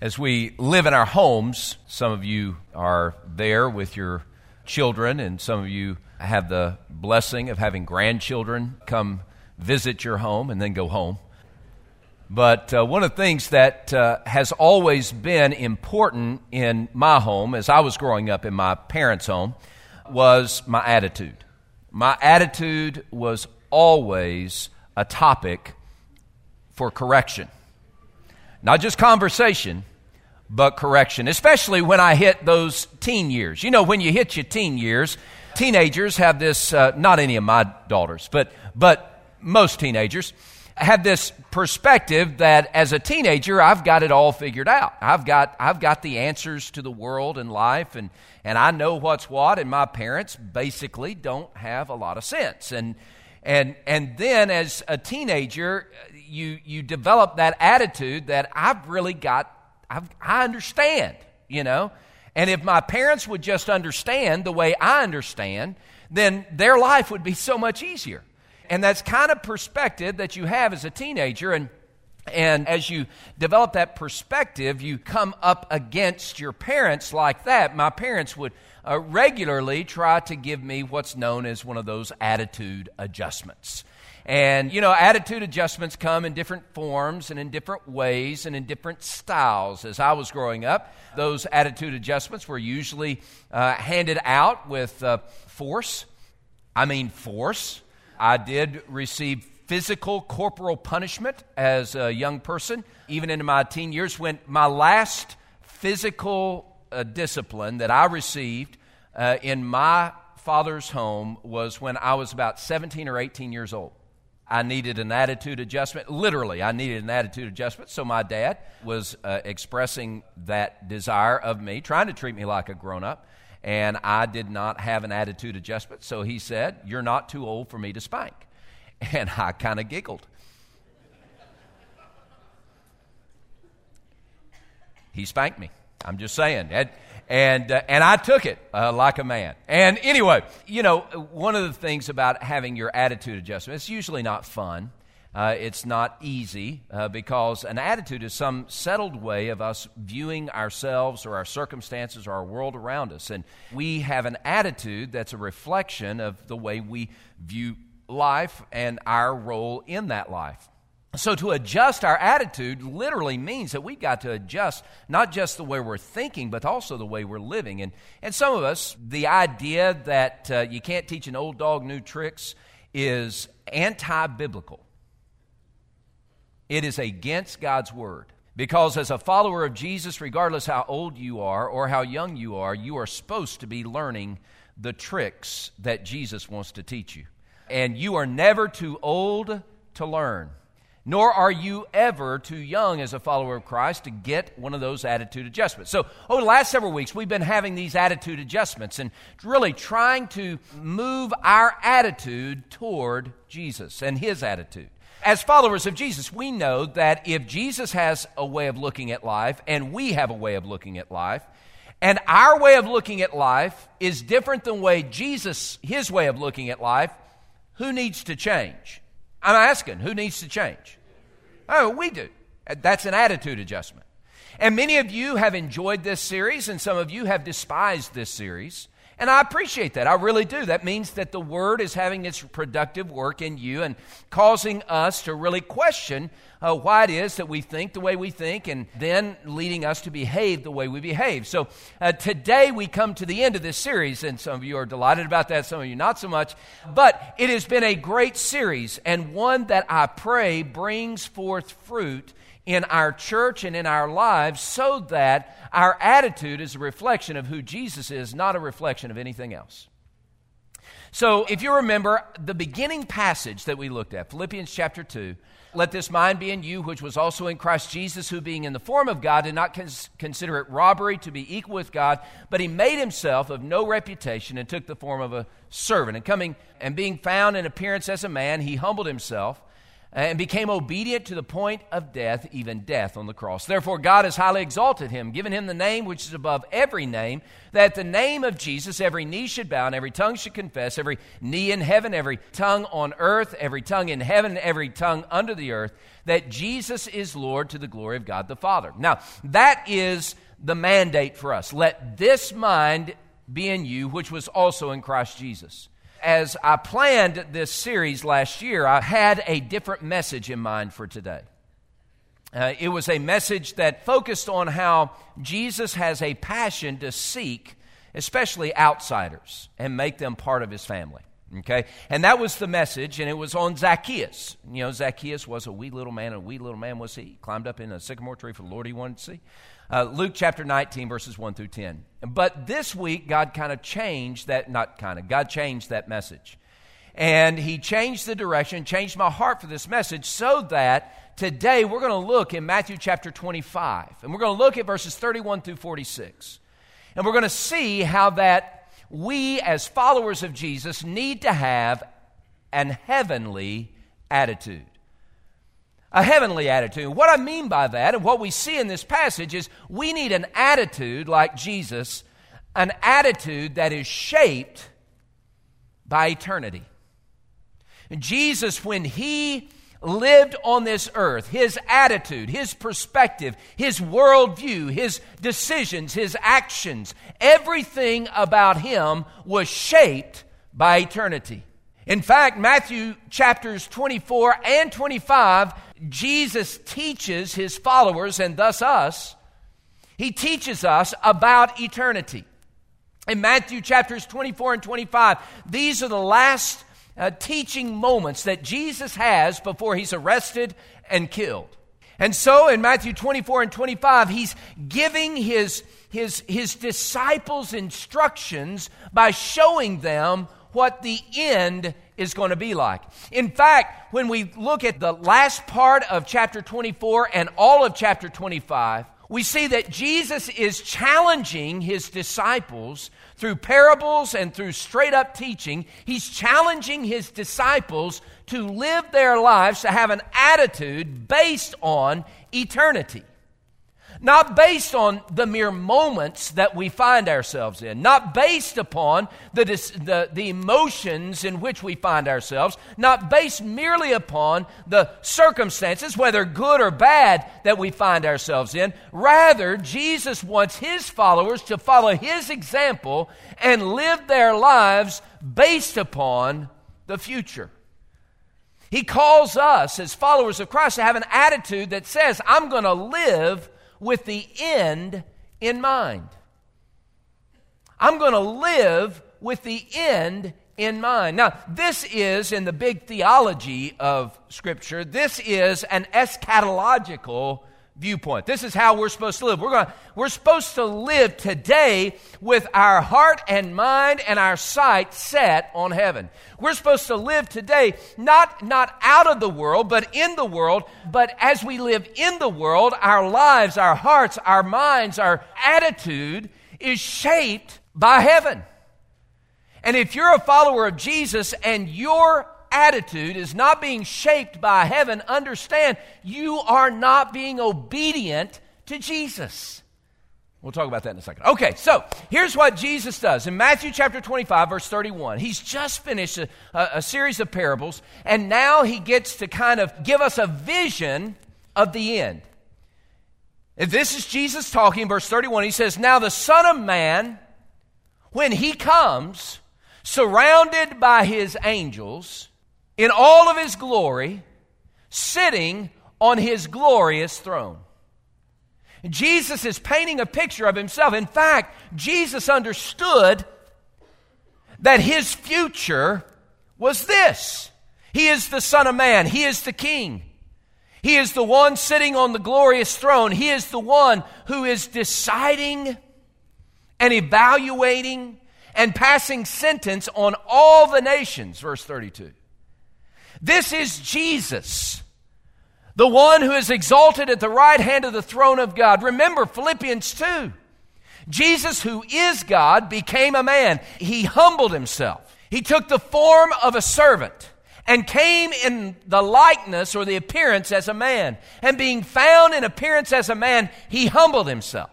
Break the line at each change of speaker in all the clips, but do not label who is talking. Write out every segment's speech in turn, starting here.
As we live in our homes, some of you are there with your children, and some of you have the blessing of having grandchildren come visit your home and then go home. But uh, one of the things that uh, has always been important in my home, as I was growing up in my parents' home, was my attitude. My attitude was always a topic for correction. Not just conversation, but correction, especially when I hit those teen years. You know, when you hit your teen years, teenagers have this, uh, not any of my daughters, but, but most teenagers have this perspective that as a teenager, I've got it all figured out. I've got, I've got the answers to the world and life, and, and I know what's what, and my parents basically don't have a lot of sense. And, and, and then as a teenager, you, you develop that attitude that I've really got I've, I understand, you know. And if my parents would just understand the way I understand, then their life would be so much easier. And that's kind of perspective that you have as a teenager. And, and as you develop that perspective, you come up against your parents like that. My parents would uh, regularly try to give me what's known as one of those attitude adjustments. And, you know, attitude adjustments come in different forms and in different ways and in different styles. As I was growing up, those attitude adjustments were usually uh, handed out with uh, force. I mean, force. I did receive physical corporal punishment as a young person, even into my teen years, when my last physical uh, discipline that I received uh, in my father's home was when I was about 17 or 18 years old. I needed an attitude adjustment. Literally, I needed an attitude adjustment. So my dad was uh, expressing that desire of me, trying to treat me like a grown up. And I did not have an attitude adjustment. So he said, You're not too old for me to spank. And I kind of giggled. He spanked me. I'm just saying and uh, and I took it uh, like a man. And anyway, you know, one of the things about having your attitude adjustment, it's usually not fun. Uh, it's not easy uh, because an attitude is some settled way of us viewing ourselves or our circumstances or our world around us. And we have an attitude that's a reflection of the way we view life and our role in that life. So, to adjust our attitude literally means that we've got to adjust not just the way we're thinking, but also the way we're living. And, and some of us, the idea that uh, you can't teach an old dog new tricks is anti biblical. It is against God's word. Because as a follower of Jesus, regardless how old you are or how young you are, you are supposed to be learning the tricks that Jesus wants to teach you. And you are never too old to learn nor are you ever too young as a follower of Christ to get one of those attitude adjustments. So, over the last several weeks, we've been having these attitude adjustments and really trying to move our attitude toward Jesus and his attitude. As followers of Jesus, we know that if Jesus has a way of looking at life and we have a way of looking at life, and our way of looking at life is different than way Jesus, his way of looking at life, who needs to change? I'm asking, who needs to change? Oh, we do. That's an attitude adjustment. And many of you have enjoyed this series, and some of you have despised this series. And I appreciate that. I really do. That means that the Word is having its productive work in you and causing us to really question uh, why it is that we think the way we think and then leading us to behave the way we behave. So uh, today we come to the end of this series, and some of you are delighted about that, some of you not so much. But it has been a great series and one that I pray brings forth fruit in our church and in our lives so that our attitude is a reflection of who Jesus is, not a reflection of anything else. So, if you remember the beginning passage that we looked at, Philippians chapter 2, let this mind be in you, which was also in Christ Jesus, who being in the form of God did not cons- consider it robbery to be equal with God, but he made himself of no reputation and took the form of a servant. And coming and being found in appearance as a man, he humbled himself Uh, and became obedient to the point of death, even death on the cross. Therefore, God has highly exalted him, given him the name which is above every name, that the name of Jesus every knee should bow and every tongue should confess, every knee in heaven, every tongue on earth, every tongue in heaven, every tongue under the earth, that Jesus is Lord to the glory of God the Father. Now, that is the mandate for us. Let this mind be in you, which was also in Christ Jesus as I planned this series last year, I had a different message in mind for today. Uh, it was a message that focused on how Jesus has a passion to seek, especially outsiders, and make them part of his family. Okay? And that was the message, and it was on Zacchaeus. You know, Zacchaeus was a wee little man, and a wee little man was he. he climbed up in a sycamore tree for the Lord he wanted to see. Uh, Luke chapter 19, verses 1 through 10. But this week, God kind of changed that, not kind of, God changed that message. And He changed the direction, changed my heart for this message so that today we're going to look in Matthew chapter 25. And we're going to look at verses 31 through 46. And we're going to see how that we, as followers of Jesus, need to have an heavenly attitude a heavenly attitude. What I mean by that, and what we see in this passage, is we need an attitude like Jesus, an attitude that is shaped by eternity. Jesus, when he lived on this earth, his attitude, his perspective, his worldview, his decisions, his actions, everything about him was shaped by eternity. In fact, Matthew chapters 24 and 25 Jesus teaches his followers and thus us, he teaches us about eternity. In Matthew chapters 24 and 25, these are the last uh, teaching moments that Jesus has before he's arrested and killed. And so in Matthew 24 and 25, he's giving his, his, his disciples instructions by showing them what the end is going to be like. In fact, when we look at the last part of chapter 24 and all of chapter 25, we see that Jesus is challenging his disciples through parables and through straight up teaching. He's challenging his disciples to live their lives, to have an attitude based on eternity. Not based on the mere moments that we find ourselves in, not based upon the, the, the emotions in which we find ourselves, not based merely upon the circumstances, whether good or bad, that we find ourselves in. Rather, Jesus wants his followers to follow his example and live their lives based upon the future. He calls us as followers of Christ to have an attitude that says, I'm going to live with the end in mind. I'm going to live with the end in mind. Now, this is in the big theology of Scripture, this is an eschatological viewpoint. This is how we're supposed to live. We're, gonna. we're supposed to live today with our heart and mind and our sight set on heaven. We're supposed to live today not, not out of the world, but in the world. But as we live in the world, our lives, our hearts, our minds, our attitude is shaped by heaven. And if you're a follower of Jesus and your attitude is not being shaped by heaven, understand you are not being obedient to Jesus. We'll talk about that in a second. Okay, so here's what Jesus does. In Matthew chapter 25, verse 31, he's just finished a, a, a, series of parables, and now he gets to kind of give us a vision of the end. If this is Jesus talking, verse 31, he says, Now the Son of Man, when he comes, surrounded by his angels, in all of his glory, sitting on his glorious throne. Jesus is painting a picture of himself. In fact, Jesus understood that his future was this He is the Son of Man, He is the King. He is the one sitting on the glorious throne. He is the one who is deciding and evaluating and passing sentence on all the nations. Verse 32. This is Jesus, the one who is exalted at the right hand of the throne of God. Remember Philippians 2. Jesus, who is God, became a man. He humbled himself. He took the form of a servant and came in the likeness or the appearance as a man. And being found in appearance as a man, he humbled himself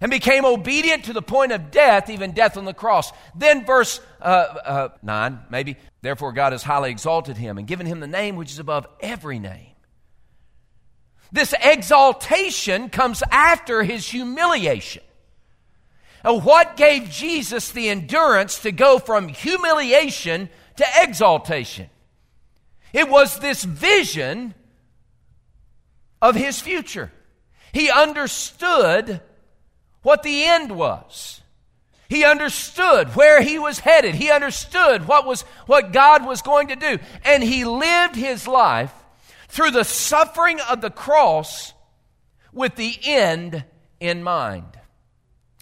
and became obedient to the point of death, even death on the cross. Then, verse uh, uh, 9, maybe, therefore God has highly exalted him and given him the name which is above every name. This exaltation comes after his humiliation. And what gave Jesus the endurance to go from humiliation to exaltation? It was this vision of his future. He understood what the end was. He understood where he was headed. He understood what was what God was going to do. And he lived his life through the suffering of the cross with the end in mind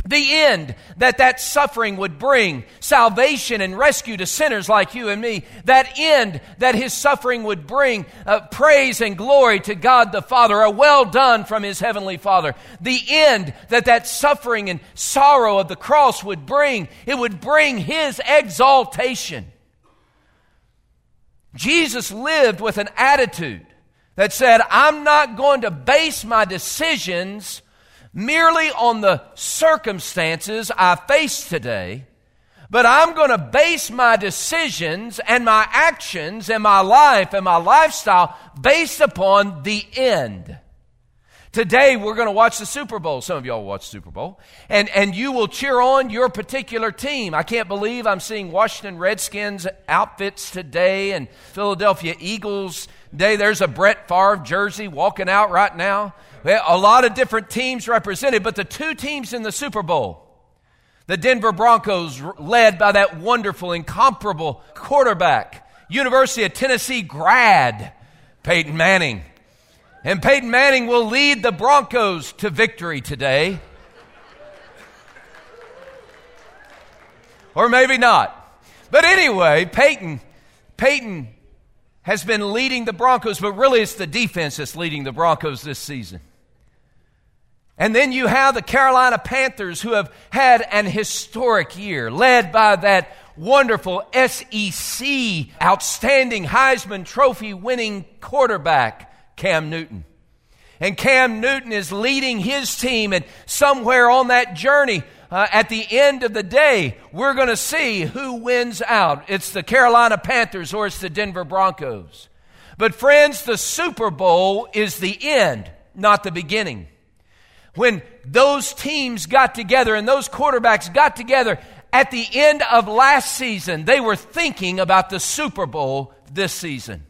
the end that that suffering would bring salvation and rescue to sinners like you and me that end that his suffering would bring uh, praise and glory to god the father a well done from his heavenly father. The end that that suffering and sorrow of the cross would bring it would bring his exaltation. Jesus lived with an attitude that said i'm not going to base my decisions merely on the circumstances I face today, but I'm going to base my decisions and my actions and my life and my lifestyle based upon the end. Today we're going to watch the Super Bowl. Some of y'all watch Super Bowl. And, and you will cheer on your particular team. I can't believe I'm seeing Washington Redskins outfits today and Philadelphia Eagles day. There's a Brett Favre jersey walking out right now. A lot of different teams represented, but the two teams in the Super Bowl, the Denver Broncos, led by that wonderful, incomparable quarterback, University of Tennessee grad, Peyton Manning. And Peyton Manning will lead the Broncos to victory today. or maybe not. But anyway, Peyton, Peyton has been leading the Broncos, but really it's the defense that's leading the Broncos this season. And then you have the Carolina Panthers who have had an historic year, led by that wonderful SEC, outstanding Heisman Trophy winning quarterback, Cam Newton. And Cam Newton is leading his team, and somewhere on that journey, uh, at the end of the day, we're going to see who wins out. It's the Carolina Panthers or it's the Denver Broncos. But, friends, the Super Bowl is the end, not the beginning when those teams got together and those quarterbacks got together at the end of last season, they were thinking about the Super Bowl this season.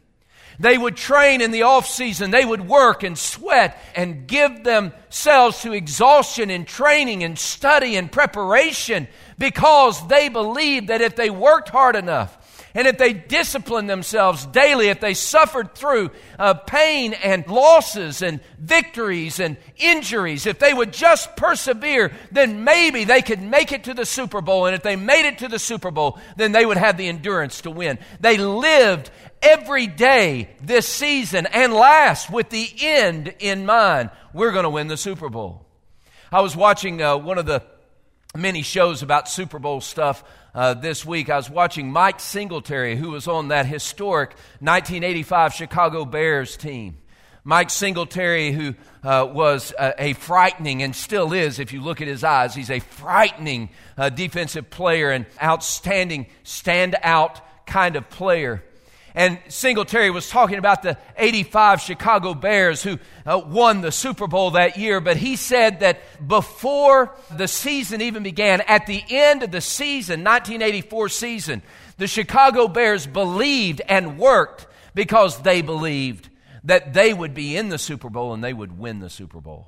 They would train in the off season. They would work and sweat and give themselves to exhaustion and training and study and preparation because they believed that if they worked hard enough, and if they disciplined themselves daily, if they suffered through uh, pain and losses and victories and injuries, if they would just persevere, then maybe they could make it to the Super Bowl. And if they made it to the Super Bowl, then they would have the endurance to win. They lived every day this season and last with the end in mind. We're going to win the Super Bowl. I was watching uh, one of the many shows about Super Bowl stuff uh, this week. I was watching Mike Singletary, who was on that historic 1985 Chicago Bears team. Mike Singletary, who uh, was a, a, frightening and still is, if you look at his eyes, he's a frightening uh, defensive player and outstanding, stand out kind of player. And Singletary was talking about the 85 Chicago Bears who uh, won the Super Bowl that year, but he said that before the season even began, at the end of the season, 1984 season, the Chicago Bears believed and worked because they believed that they would be in the Super Bowl and they would win the Super Bowl.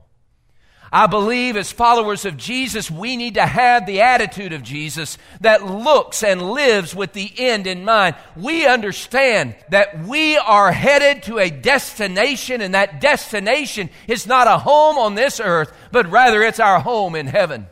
I believe as followers of Jesus, we need to have the attitude of Jesus that looks and lives with the end in mind. We understand that we are headed to a destination, and that destination is not a home on this earth, but rather it's our home in heaven.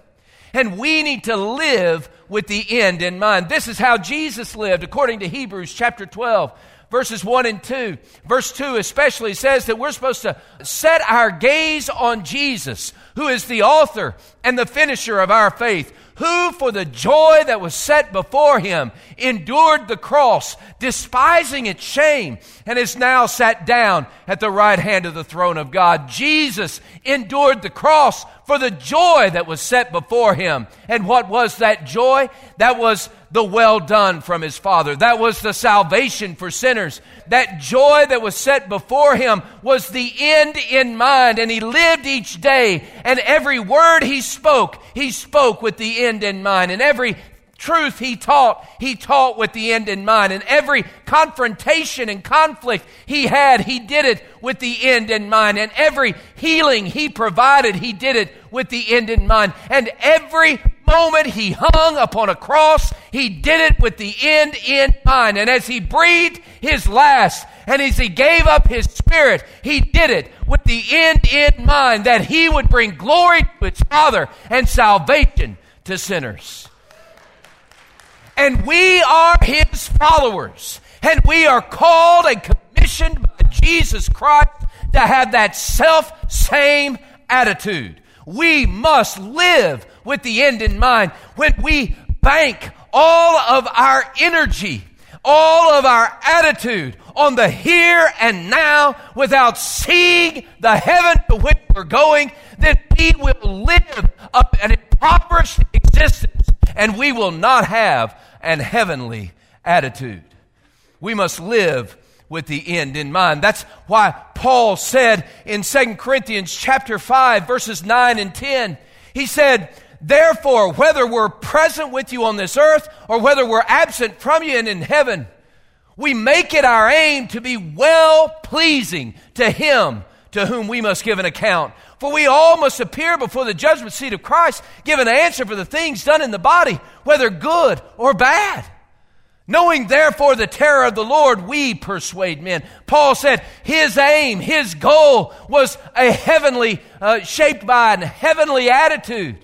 And we need to live with the end in mind. This is how Jesus lived according to Hebrews chapter 12, verses 1 and 2. Verse 2 especially says that we're supposed to set our gaze on Jesus, who is the author and the finisher of our faith, who for the joy that was set before him endured the cross, despising its shame, and is now sat down at the right hand of the throne of God. Jesus endured the cross for the joy that was set before him. And what was that joy? That was the well done from his Father. That was the salvation for sinners. That joy that was set before him was the end in mind, and he lived each day, and every word he spoke, he spoke with the end in mind, and every truth he taught, he taught with the end in mind. And every confrontation and conflict he had, he did it with the end in mind. And every healing he provided, he did it with the end in mind. And every moment he hung upon a cross, he did it with the end in mind. And as he breathed his last, and as he gave up his spirit, he did it with the end in mind that he would bring glory to his Father and salvation to sinners. And we are his followers. And we are called and commissioned by Jesus Christ to have that self same attitude. We must live with the end in mind. When we bank all of our energy, all of our attitude on the here and now without seeing the heaven to which we're going, then we will live an impoverished existence and we will not have an heavenly attitude. We must live with the end in mind. That's why Paul said in 2 Corinthians chapter 5 verses 9 and 10, he said, Therefore, whether we're present with you on this earth or whether we're absent from you and in heaven, we make it our aim to be well pleasing to Him to whom we must give an account. For we all must appear before the judgment seat of Christ, give an answer for the things done in the body, whether good or bad. Knowing therefore the terror of the Lord, we persuade men. Paul said his aim, his goal was a heavenly, uh, shaped by a heavenly attitude.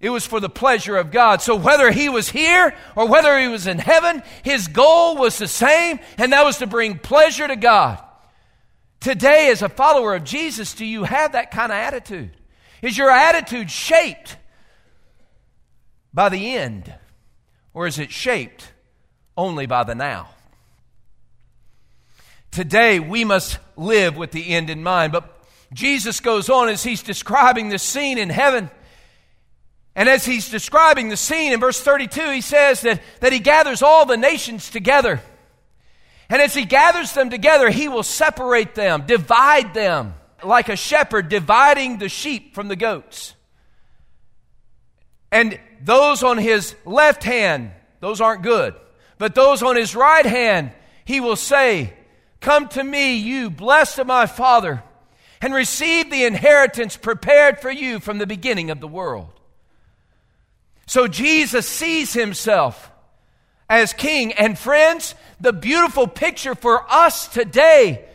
It was for the pleasure of God. So whether he was here or whether he was in heaven, his goal was the same, and that was to bring pleasure to God. Today, as a follower of Jesus, do you have that kind of attitude? Is your attitude shaped by the end, or is it shaped only by the now? Today, we must live with the end in mind. But Jesus goes on as he's describing the scene in heaven. And as he's describing the scene in verse 32, he says that, that he gathers all the nations together. And as he gathers them together, he will separate them, divide them, like a shepherd dividing the sheep from the goats. And those on his left hand, those aren't good. But those on his right hand, he will say, Come to me, you blessed of my Father, and receive the inheritance prepared for you from the beginning of the world. So Jesus sees himself as king. And friends, the beautiful picture for us today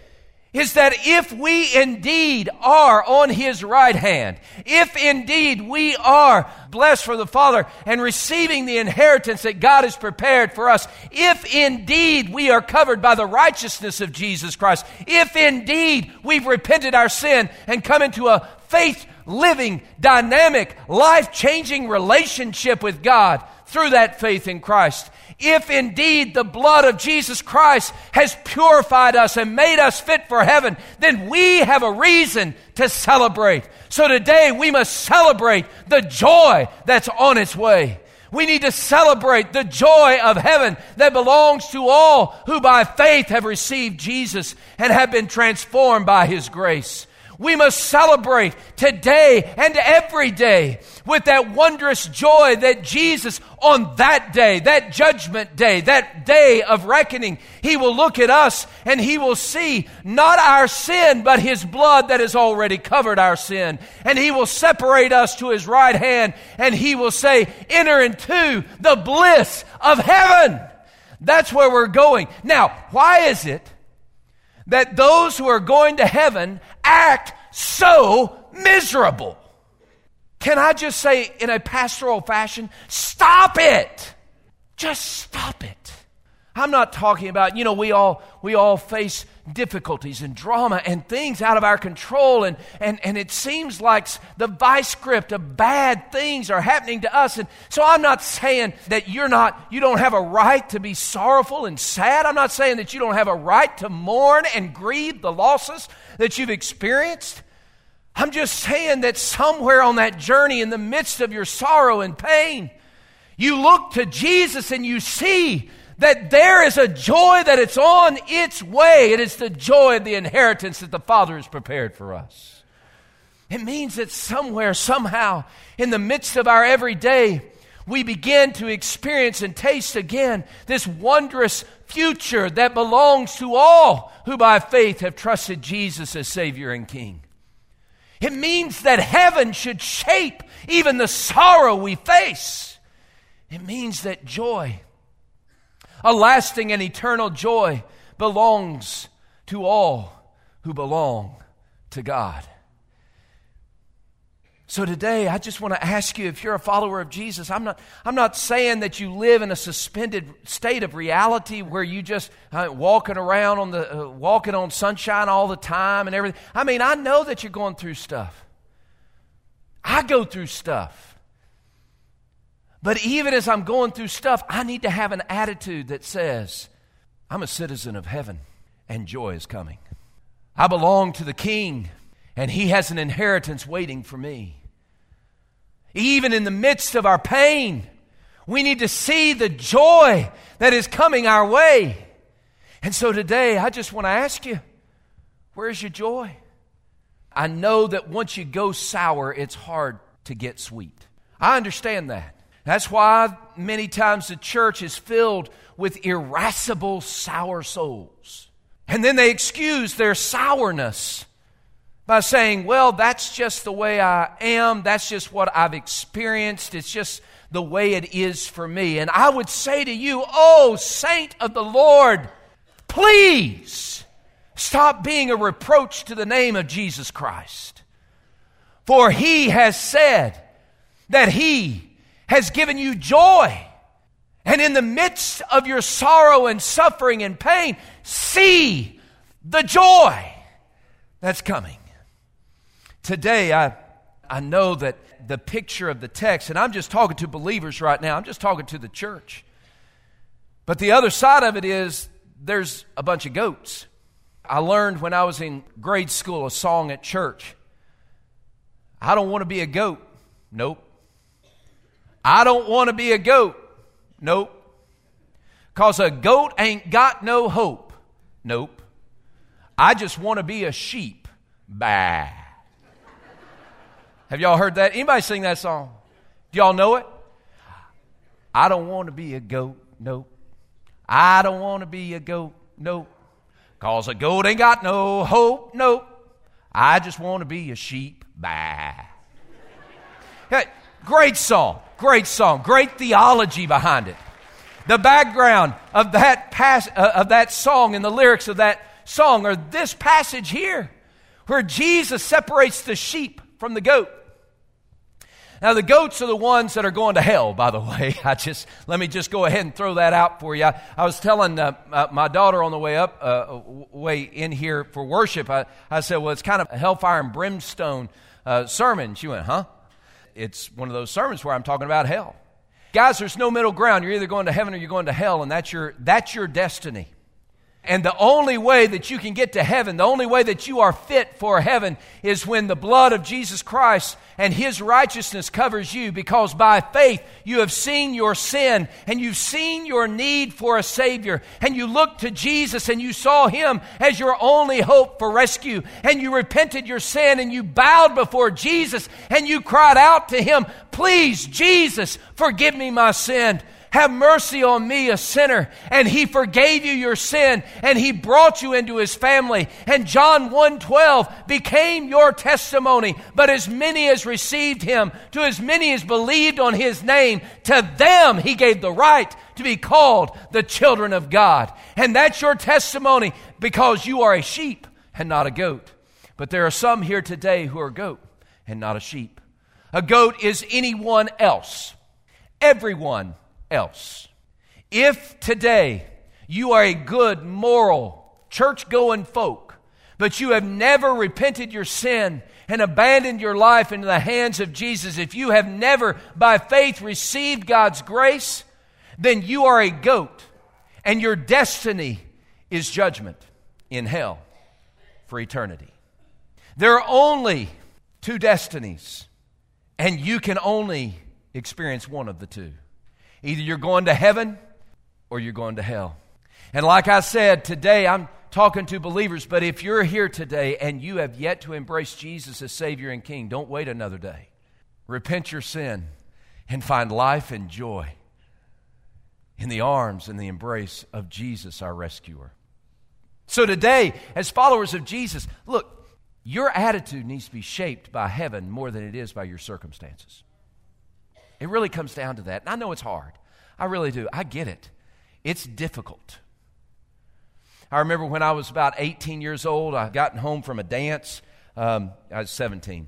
is that if we indeed are on his right hand, if indeed we are blessed for the Father and receiving the inheritance that God has prepared for us, if indeed we are covered by the righteousness of Jesus Christ, if indeed we've repented our sin and come into a faith living, dynamic, life changing relationship with God through that faith in Christ. If indeed the blood of Jesus Christ has purified us and made us fit for heaven, then we have a reason to celebrate. So today we must celebrate the joy that's on its way. We need to celebrate the joy of heaven that belongs to all who by faith have received Jesus and have been transformed by His grace. We must celebrate today and every day with that wondrous joy that Jesus, on that day, that judgment day, that day of reckoning, He will look at us and He will see not our sin, but His blood that has already covered our sin. And He will separate us to His right hand and He will say, Enter into the bliss of heaven. That's where we're going. Now, why is it? That those who are going to heaven act so miserable. Can I just say in a pastoral fashion, stop it? Just stop it. I'm not talking about, you know, we all, we all face difficulties and drama and things out of our control, and, and, and it seems like the vice script of bad things are happening to us. And so I'm not saying that you're not, you don't have a right to be sorrowful and sad. I'm not saying that you don't have a right to mourn and grieve the losses that you've experienced. I'm just saying that somewhere on that journey, in the midst of your sorrow and pain, you look to Jesus and you see that there is a joy that it's on its way. It is the joy of the inheritance that the Father has prepared for us. It means that somewhere, somehow, in the midst of our everyday, we begin to experience and taste again this wondrous future that belongs to all who by faith have trusted Jesus as Savior and King. It means that heaven should shape even the sorrow we face. It means that joy a lasting and eternal joy belongs to all who belong to God. So today, I just want to ask you if you're a follower of Jesus, I'm not, I'm not saying that you live in a suspended state of reality where you just uh, walking around on the, uh, walking on sunshine all the time and everything. I mean, I know that you're going through stuff. I go through stuff. But even as I'm going through stuff, I need to have an attitude that says, I'm a citizen of heaven and joy is coming. I belong to the king and he has an inheritance waiting for me. Even in the midst of our pain, we need to see the joy that is coming our way. And so today, I just want to ask you, where's your joy? I know that once you go sour, it's hard to get sweet. I understand that. That's why many times the church is filled with irascible, sour souls. And then they excuse their sourness by saying, well, that's just the way I am. That's just what I've experienced. It's just the way it is for me. And I would say to you, oh, saint of the Lord, please stop being a reproach to the name of Jesus Christ. For he has said that he has given you joy. And in the midst of your sorrow and suffering and pain, see the joy that's coming. Today, I, I know that the picture of the text, and I'm just talking to believers right now, I'm just talking to the church. But the other side of it is there's a bunch of goats. I learned when I was in grade school a song at church. I don't want to be a goat. Nope. I don't want to be a goat. Nope. Because a goat ain't got no hope. Nope. I just want to be a sheep. Bah. Have y'all heard that? Anybody sing that song? Do y'all know it? I don't want to be a goat. Nope. I don't want to be a goat. Nope. Because a goat ain't got no hope. Nope. I just want to be a sheep. Bah. Hey, great song. Great song, great theology behind it. The background of that, pas- uh, of that song and the lyrics of that song are this passage here, where Jesus separates the sheep from the goat. Now, the goats are the ones that are going to hell, by the way. I just, let me just go ahead and throw that out for you. I, I was telling uh, uh, my daughter on the way up, uh, way in here for worship, I, I said, well, it's kind of a hellfire and brimstone uh, sermon. She went, huh? It's one of those sermons where I'm talking about hell. Guys, there's no middle ground. You're either going to heaven or you're going to hell, and that's your, that's your destiny. And the only way that you can get to heaven, the only way that you are fit for heaven, is when the blood of Jesus Christ and His righteousness covers you, because by faith you have seen your sin and you've seen your need for a Savior. And you looked to Jesus and you saw Him as your only hope for rescue. And you repented your sin and you bowed before Jesus and you cried out to Him, Please, Jesus, forgive me my sin. Have mercy on me, a sinner. And he forgave you your sin and he brought you into his family. And John 1:12 became your testimony. But as many as received him, to as many as believed on his name, to them he gave the right to be called the children of God. And that's your testimony because you are a sheep and not a goat. But there are some here today who are goat and not a sheep. A goat is anyone else. Everyone else. If today You are a good, moral, church going folk, but you have never repented your sin and abandoned your life into the hands of Jesus. If you have never, by faith, received God's grace, then you are a goat, and your destiny is judgment in hell for eternity. There are only two destinies, and you can only experience one of the two. Either you're going to heaven or you're going to hell. And like I said, today I'm talking to believers, but if you're here today and you have yet to embrace Jesus as Savior and King, don't wait another day. Repent your sin and find life and joy in the arms and the embrace of Jesus, our rescuer. So today, as followers of Jesus, look, your attitude needs to be shaped by heaven more than it is by your circumstances. It really comes down to that. And I know it's hard. I really do. I get it. It's difficult. I remember when I was about 18 years old, I gotten home from a dance. Um, I was 17.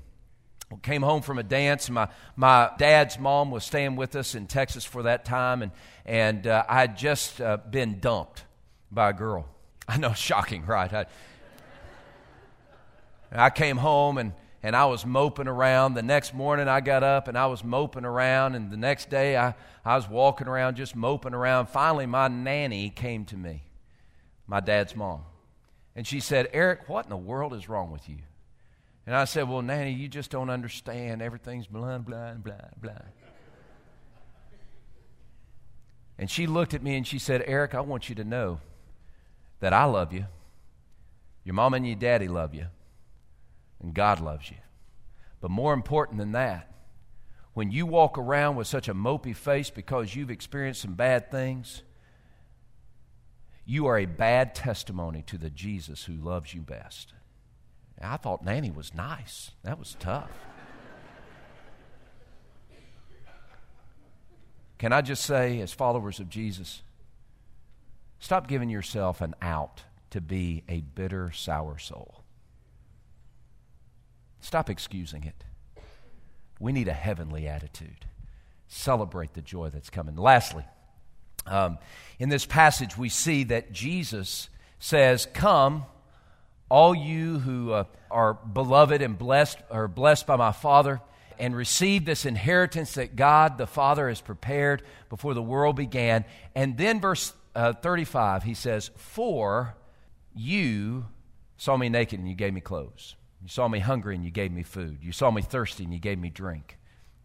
Came home from a dance. My, my dad's mom was staying with us in Texas for that time, and, and uh, I had just uh, been dumped by a girl. I know, shocking, right? I, I came home and, and I was moping around. The next morning I got up and I was moping around. And the next day I, I was walking around just moping around. Finally, my nanny came to me, my dad's mom. And she said, Eric, what in the world is wrong with you? And I said, Well, Nanny, you just don't understand. Everything's blah, blah, blah, blah. And she looked at me and she said, Eric, I want you to know that I love you. Your mom and your daddy love you. And God loves you. But more important than that, when you walk around with such a mopey face because you've experienced some bad things, you are a bad testimony to the Jesus who loves you best. I thought Nanny was nice. That was tough. Can I just say, as followers of Jesus, stop giving yourself an out to be a bitter, sour soul. Stop excusing it. We need a heavenly attitude. Celebrate the joy that's coming. Lastly, um, in this passage, we see that Jesus says, Come all you who uh, are beloved and blessed are blessed by my Father and receive this inheritance that God the Father has prepared before the world began. And then, verse uh, 35, he says, For you saw me naked and you gave me clothes. You saw me hungry and you gave me food. You saw me thirsty and you gave me drink.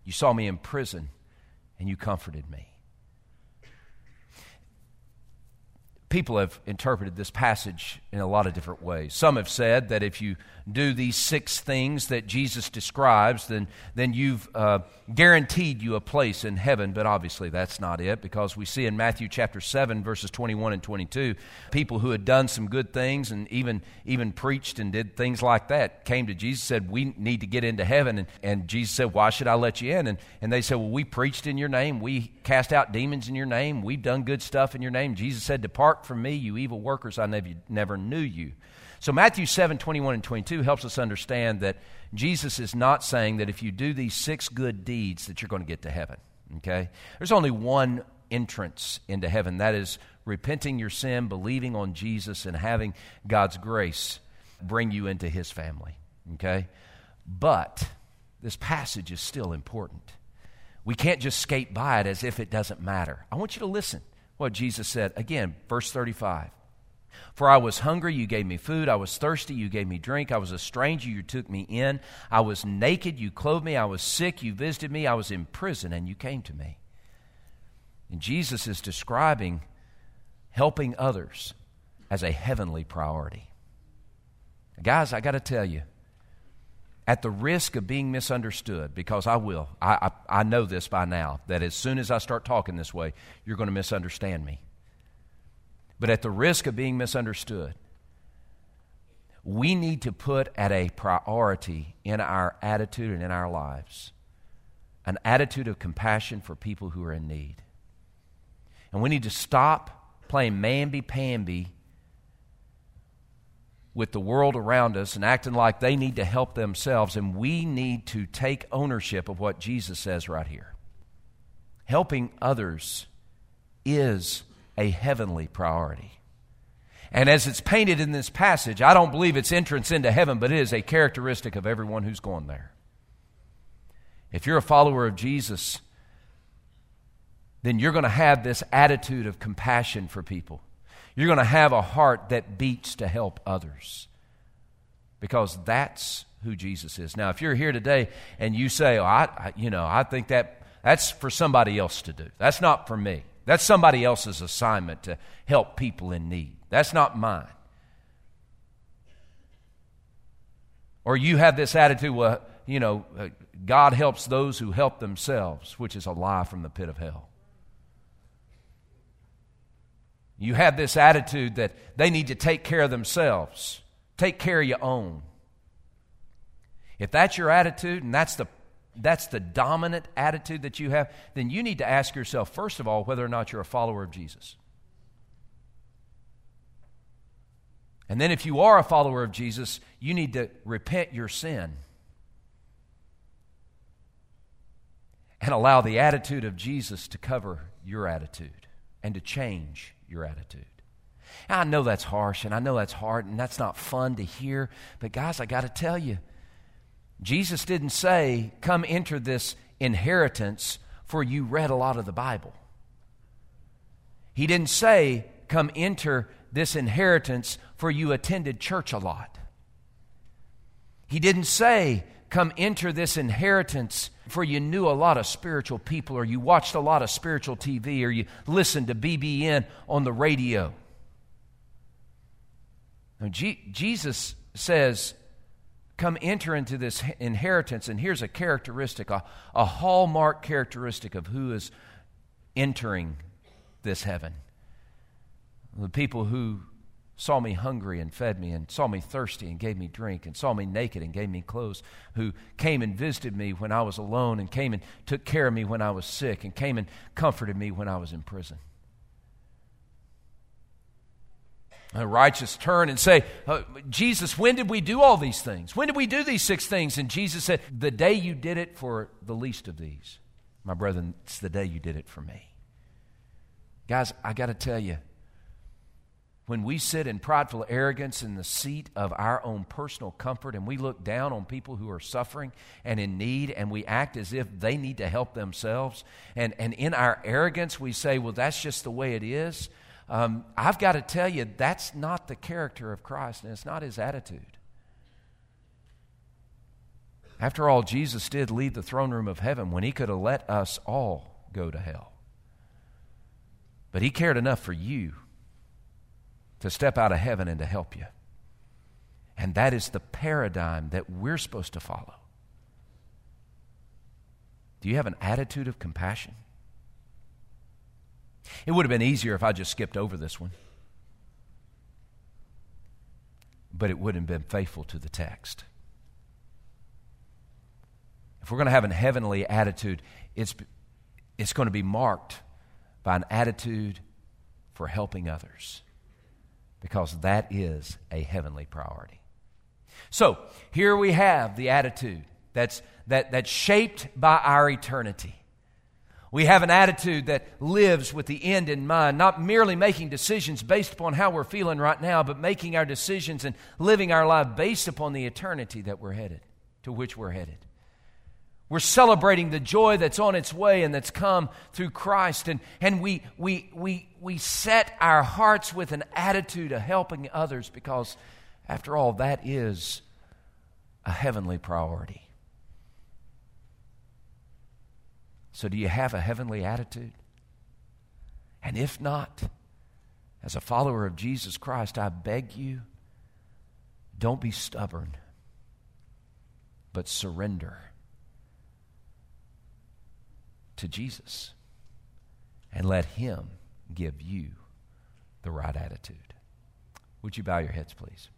You saw me in prison and you comforted me. People have interpreted this passage in a lot of different ways. Some have said that if you do these six things that Jesus describes, then, then you've uh, guaranteed you a place in heaven. But obviously, that's not it because we see in Matthew chapter 7, verses 21 and 22, people who had done some good things and even, even preached and did things like that came to Jesus said, We need to get into heaven. And, and Jesus said, Why should I let you in? And, and they said, Well, we preached in your name. We cast out demons in your name. We've done good stuff in your name. Jesus said, Depart from me, you evil workers. I never, never knew you. So, Matthew 7 21 and 22 helps us understand that Jesus is not saying that if you do these six good deeds that you're going to get to heaven. Okay? There's only one entrance into heaven that is repenting your sin, believing on Jesus, and having God's grace bring you into his family. Okay? But this passage is still important. We can't just skate by it as if it doesn't matter. I want you to listen what Jesus said. Again, verse 35. For I was hungry, you gave me food. I was thirsty, you gave me drink. I was a stranger, you took me in. I was naked, you clothed me. I was sick, you visited me. I was in prison, and you came to me. And Jesus is describing helping others as a heavenly priority. Guys, I got to tell you, at the risk of being misunderstood, because I will, I, I, I, know this by now, that as soon as I start talking this way, you're going to misunderstand me. But at the risk of being misunderstood, we need to put at a priority in our attitude and in our lives an attitude of compassion for people who are in need. And we need to stop playing mamby pamby with the world around us and acting like they need to help themselves. And we need to take ownership of what Jesus says right here. Helping others is a heavenly priority. And as it's painted in this passage, I don't believe it's entrance into heaven, but it is a characteristic of everyone who's going there. If you're a follower of Jesus, then you're going to have this attitude of compassion for people. You're going to have a heart that beats to help others because that's who Jesus is. Now, if you're here today and you say, oh, I, I, you know, I think that that's for somebody else to do. That's not for me. That's somebody else's assignment to help people in need. That's not mine. Or you have this attitude, well, you know, uh, God helps those who help themselves, which is a lie from the pit of hell. You have this attitude that they need to take care of themselves, take care of your own. If that's your attitude and that's the that's the dominant attitude that you have, then you need to ask yourself, first of all, whether or not you're a follower of Jesus. And then, if you are a follower of Jesus, you need to repent your sin and allow the attitude of Jesus to cover your attitude and to change your attitude. Now, I know that's harsh and I know that's hard and that's not fun to hear, but guys, I got to tell you, Jesus didn't say, Come enter this inheritance for you read a lot of the Bible. He didn't say, Come enter this inheritance for you attended church a lot. He didn't say, Come enter this inheritance for you knew a lot of spiritual people, or you watched a lot of spiritual TV, or you listened to BBN on the radio. Now, G- Jesus says, Come enter into this inheritance, and here's a characteristic, a, a hallmark characteristic of who is entering this heaven. The people who saw me hungry and fed me, and saw me thirsty and gave me drink, and saw me naked and gave me clothes, who came and visited me when I was alone, and came and took care of me when I was sick, and came and comforted me when I was in prison. A righteous turn and say, uh, Jesus, when did we do all these things? When did we do these six things? And Jesus said, The day you did it for the least of these. My brethren, it's the day you did it for me. Guys, I got to tell you, when we sit in prideful arrogance in the seat of our own personal comfort and we look down on people who are suffering and in need and we act as if they need to help themselves, and, and in our arrogance we say, well, that's just the way it is, um, I've got to tell you, that's not the character of Christ and it's not his attitude. After all, Jesus did leave the throne room of heaven when he could have let us all go to hell. But he cared enough for you to step out of heaven and to help you. And that is the paradigm that we're supposed to follow. Do you have an attitude of compassion? It would have been easier if I just skipped over this one, but it wouldn't have been faithful to the text. If we're going to have a heavenly attitude, it's, it's going to be marked by an attitude for helping others because that is a heavenly priority. So, here we have the attitude that's, that, that's shaped by our eternity. We have an attitude that lives with the end in mind, not merely making decisions based upon how we're feeling right now, but making our decisions and living our life based upon the eternity that we're headed, to which we're headed. We're celebrating the joy that's on its way and that's come through Christ. And, and we, we, we, we set our hearts with an attitude of helping others because, after all, that is a heavenly priority. So, do you have a heavenly attitude? And if not, as a follower of Jesus Christ, I beg you, don't be stubborn, but surrender to Jesus and let Him give you the right attitude. Would you bow your heads, please?